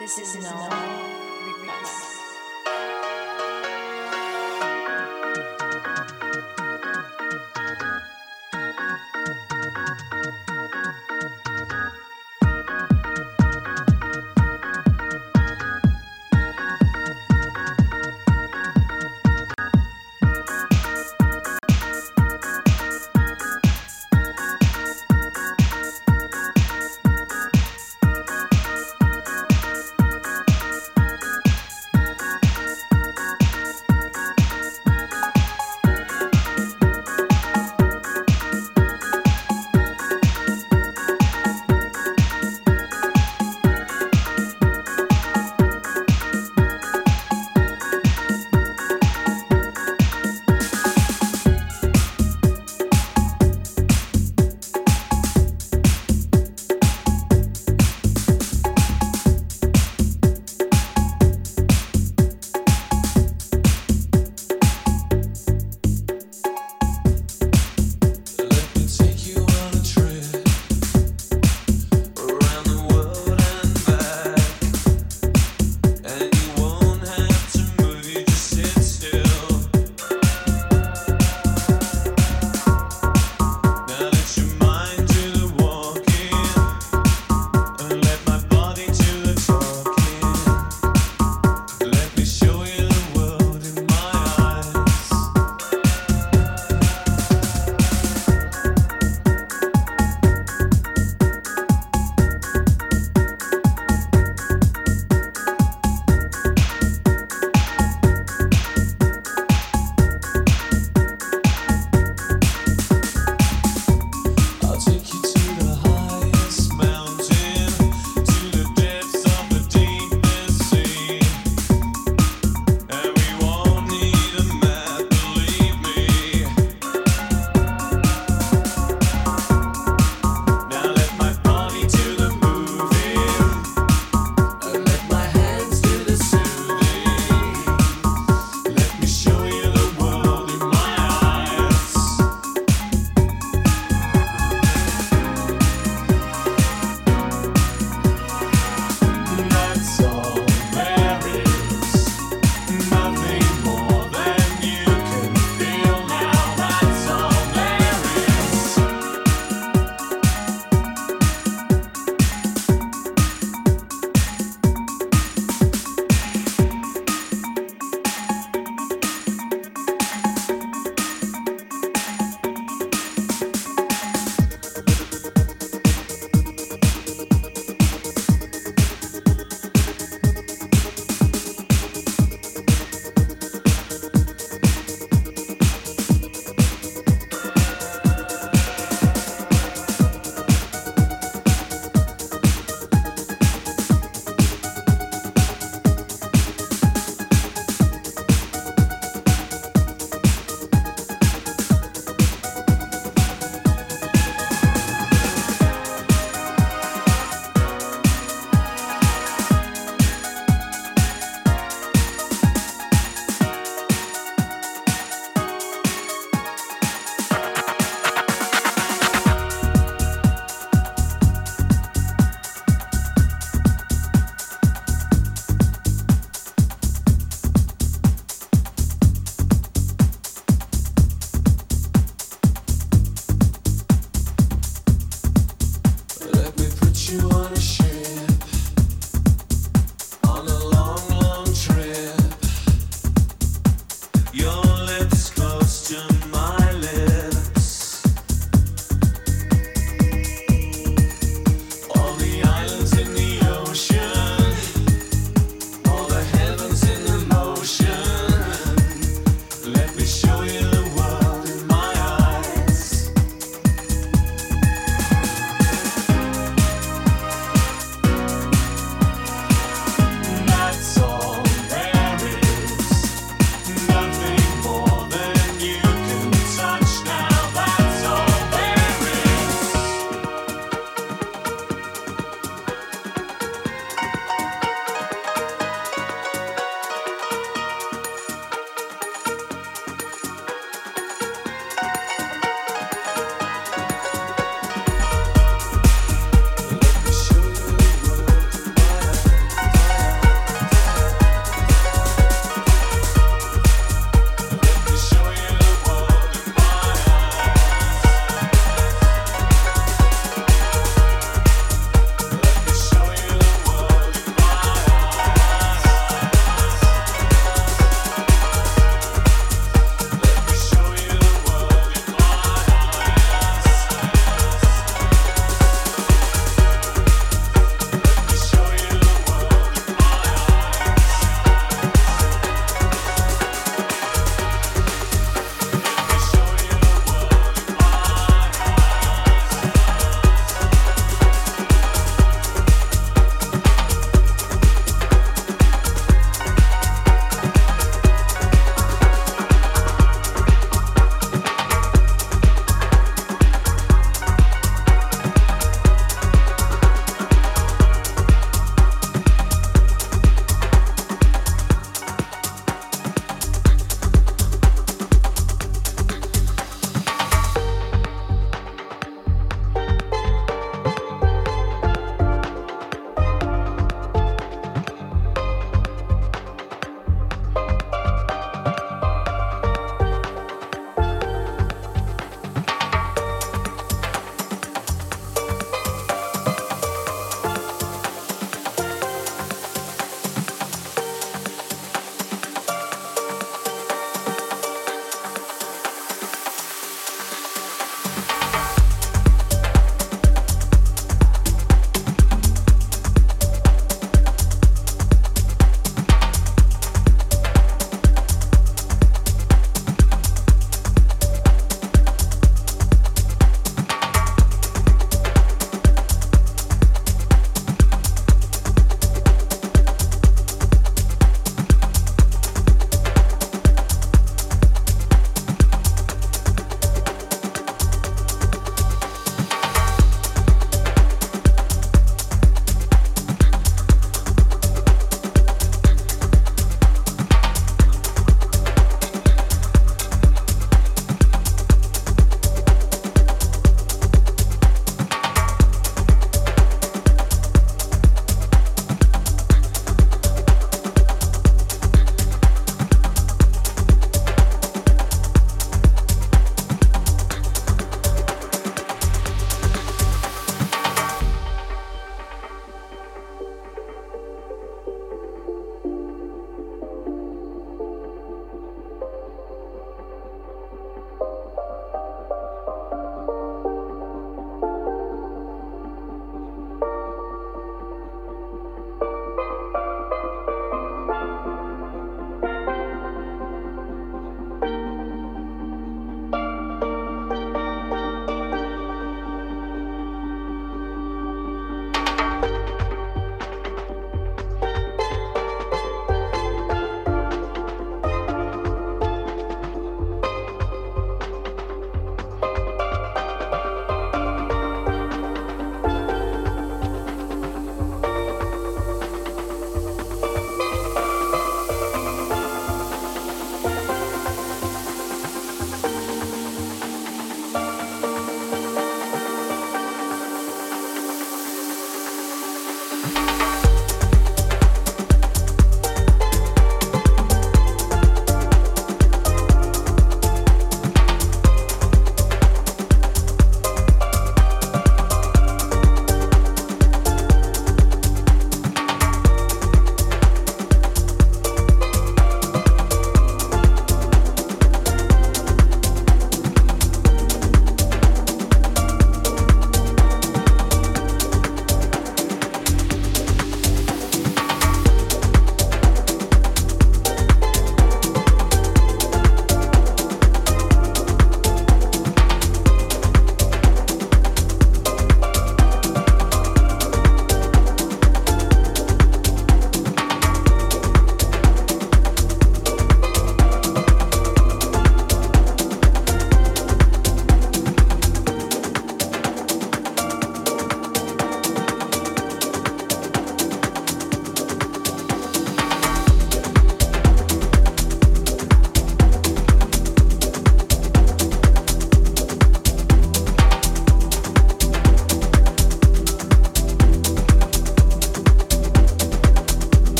This is no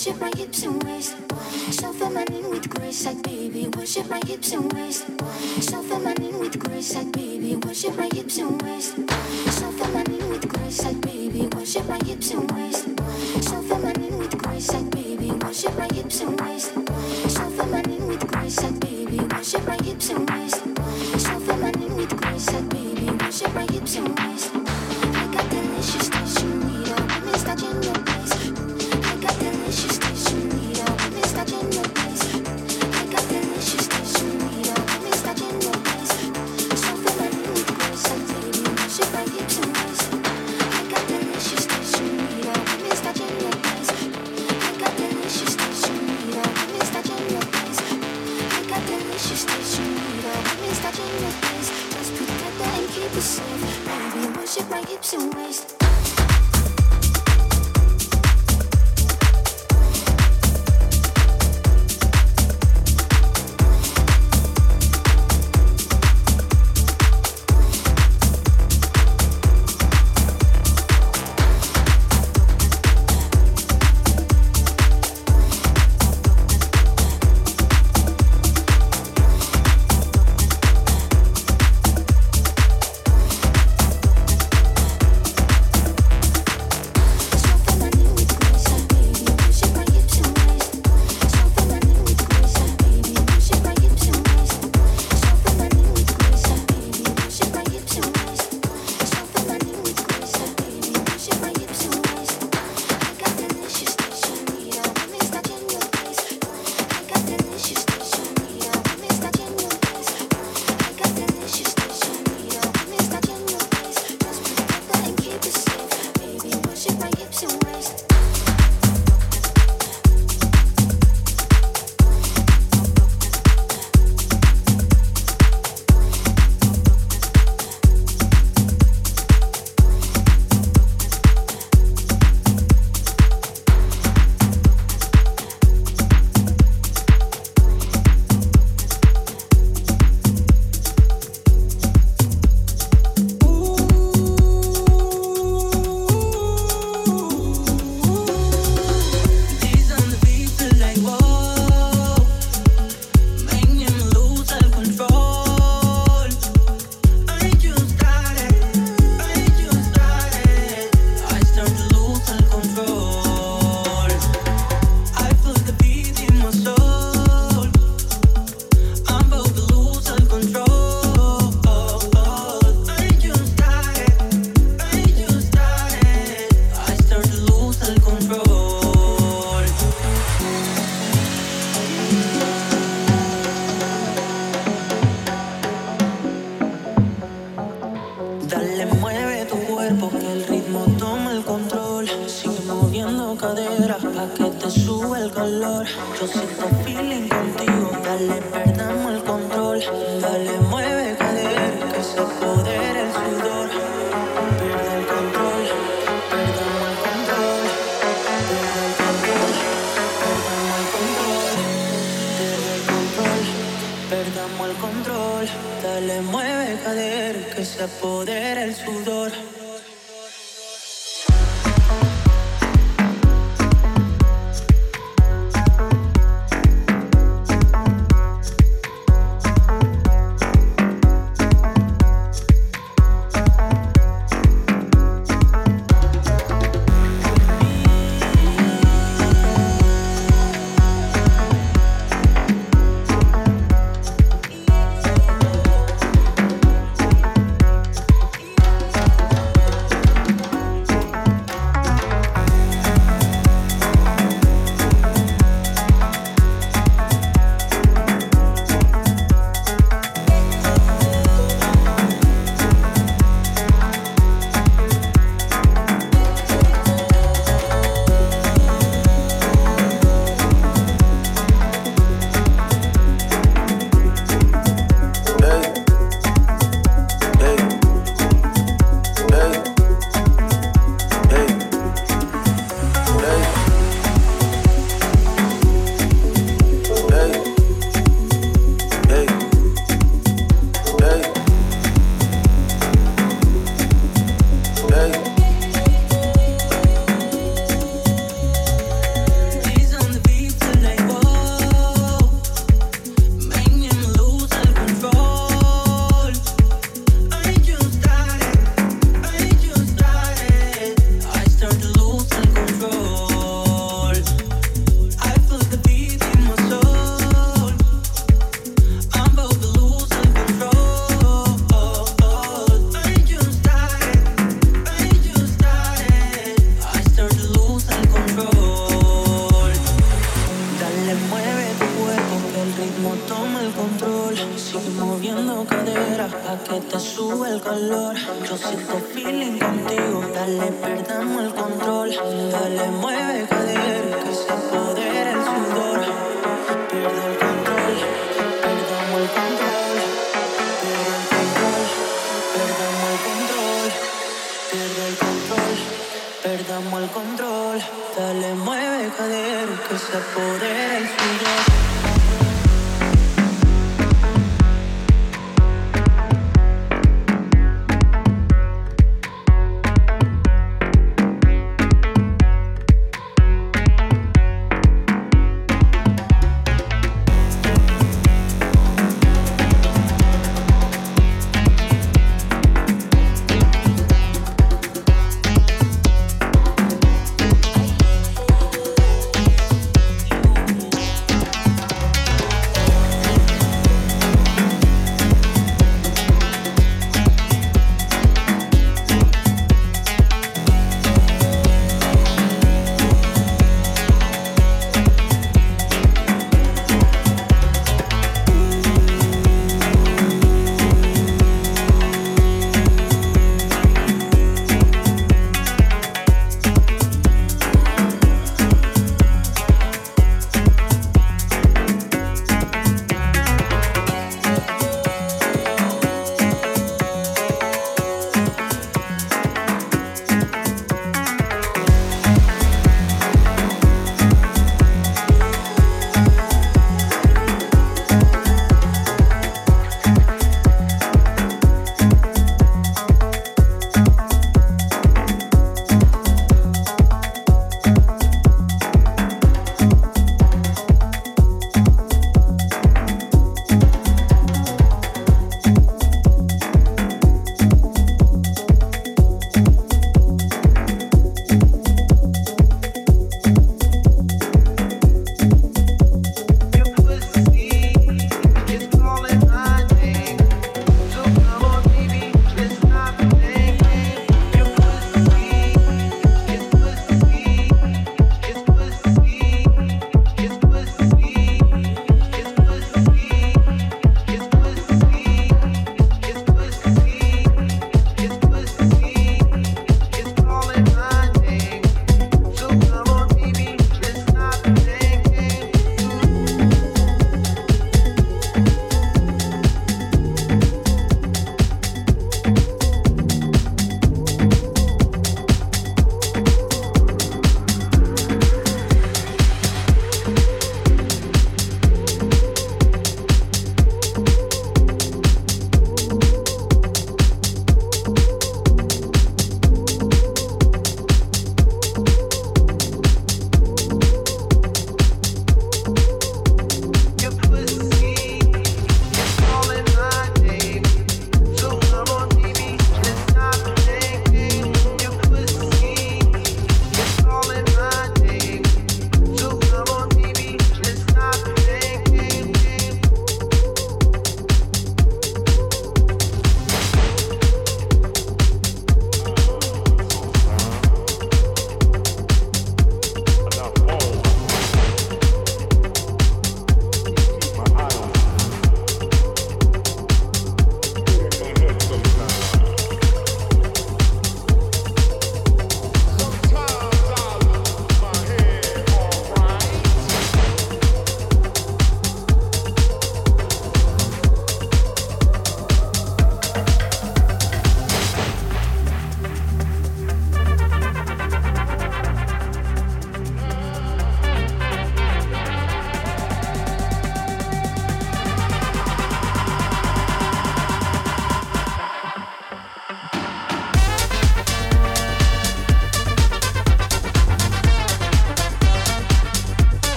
Worship my hips and waist. So feminine with grace, like baby. Worship my hips and waist. So feminine with grace, like baby. Worship my hips and waist. So feminine with grace, like baby. Worship my hips and waist. So feminine with grace, like baby. Worship my hips and waist. So feminine with grace, like baby. Worship my hips and waist. So feminine with grace, like baby. Worship my hips and waist.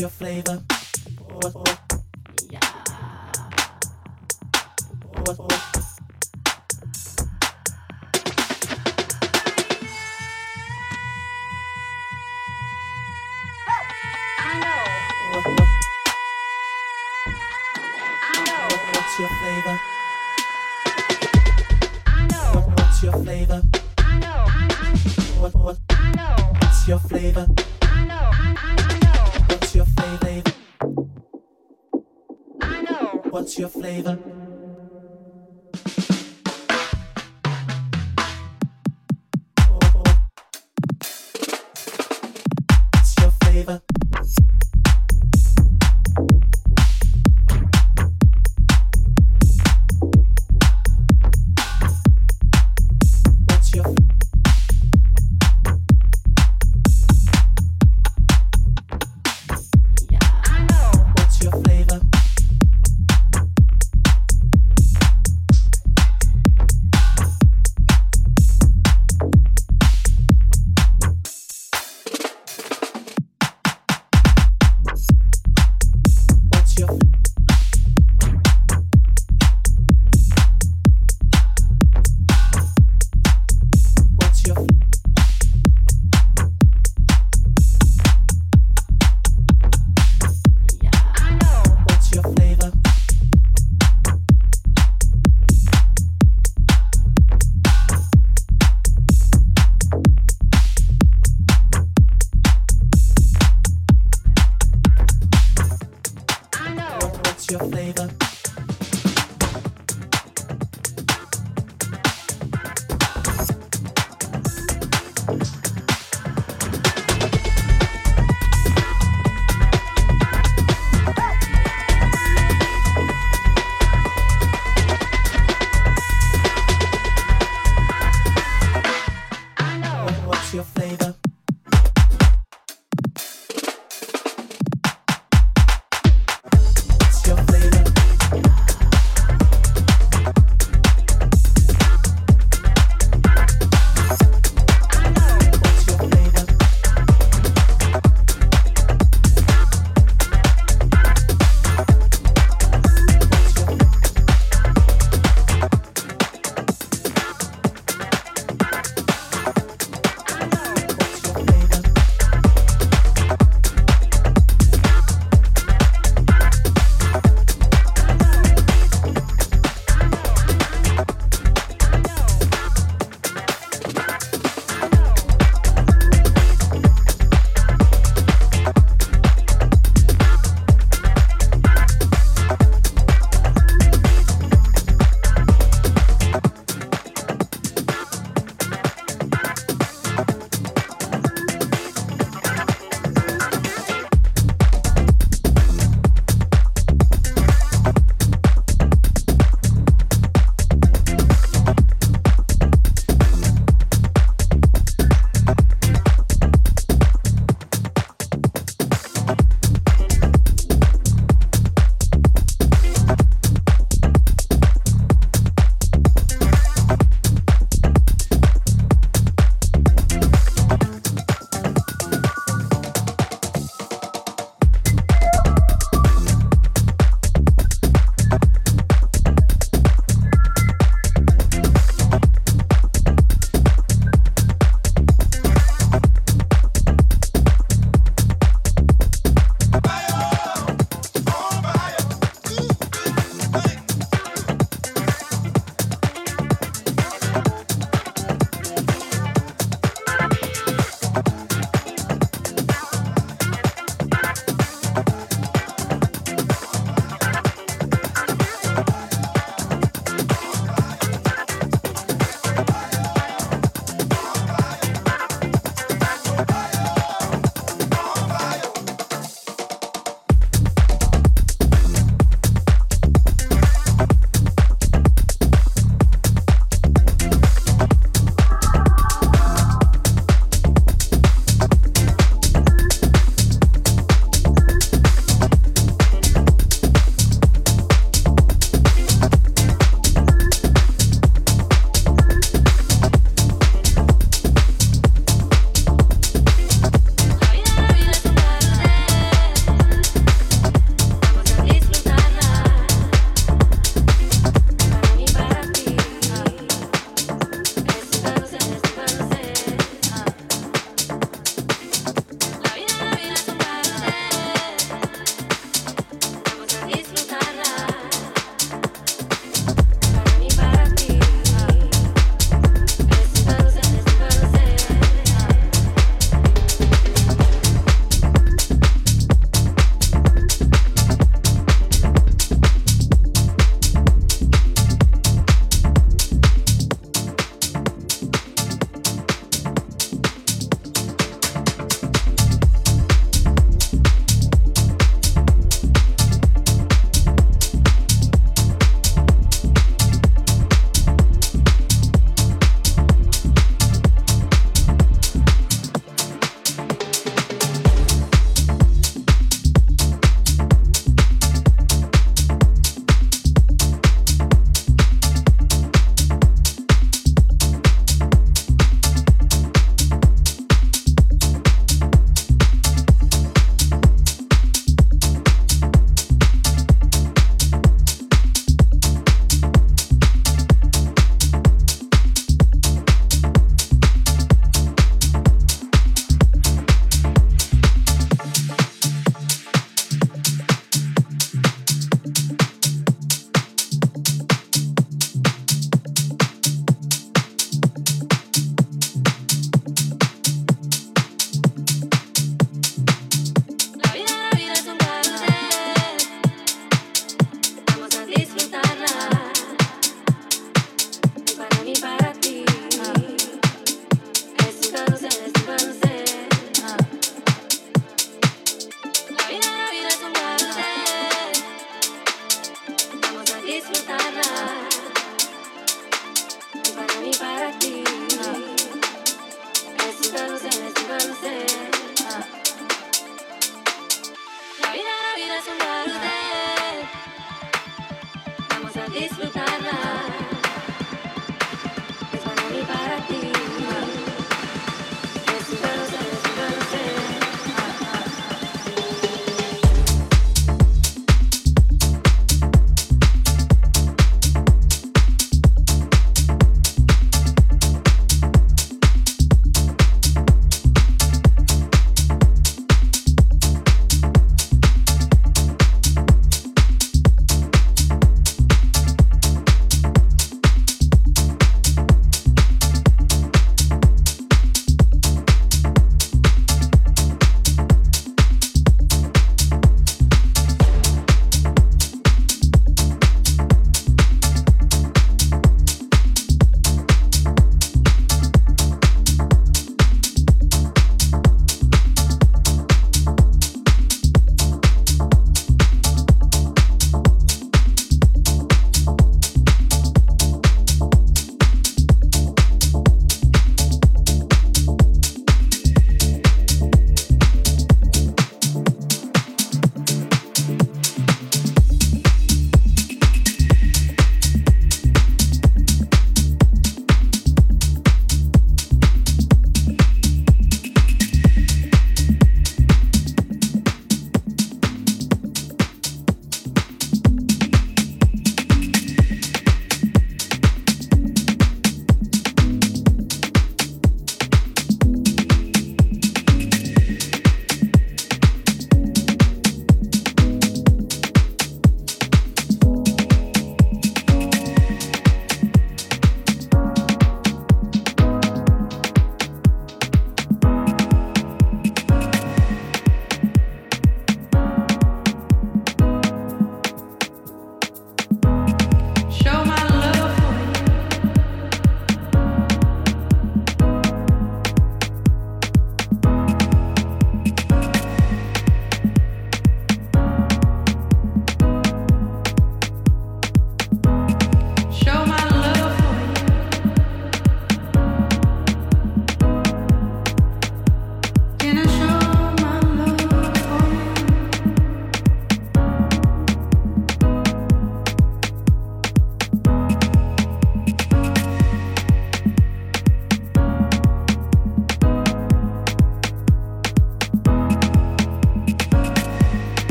your flavor? What, what? Yeah. What, what? 많이들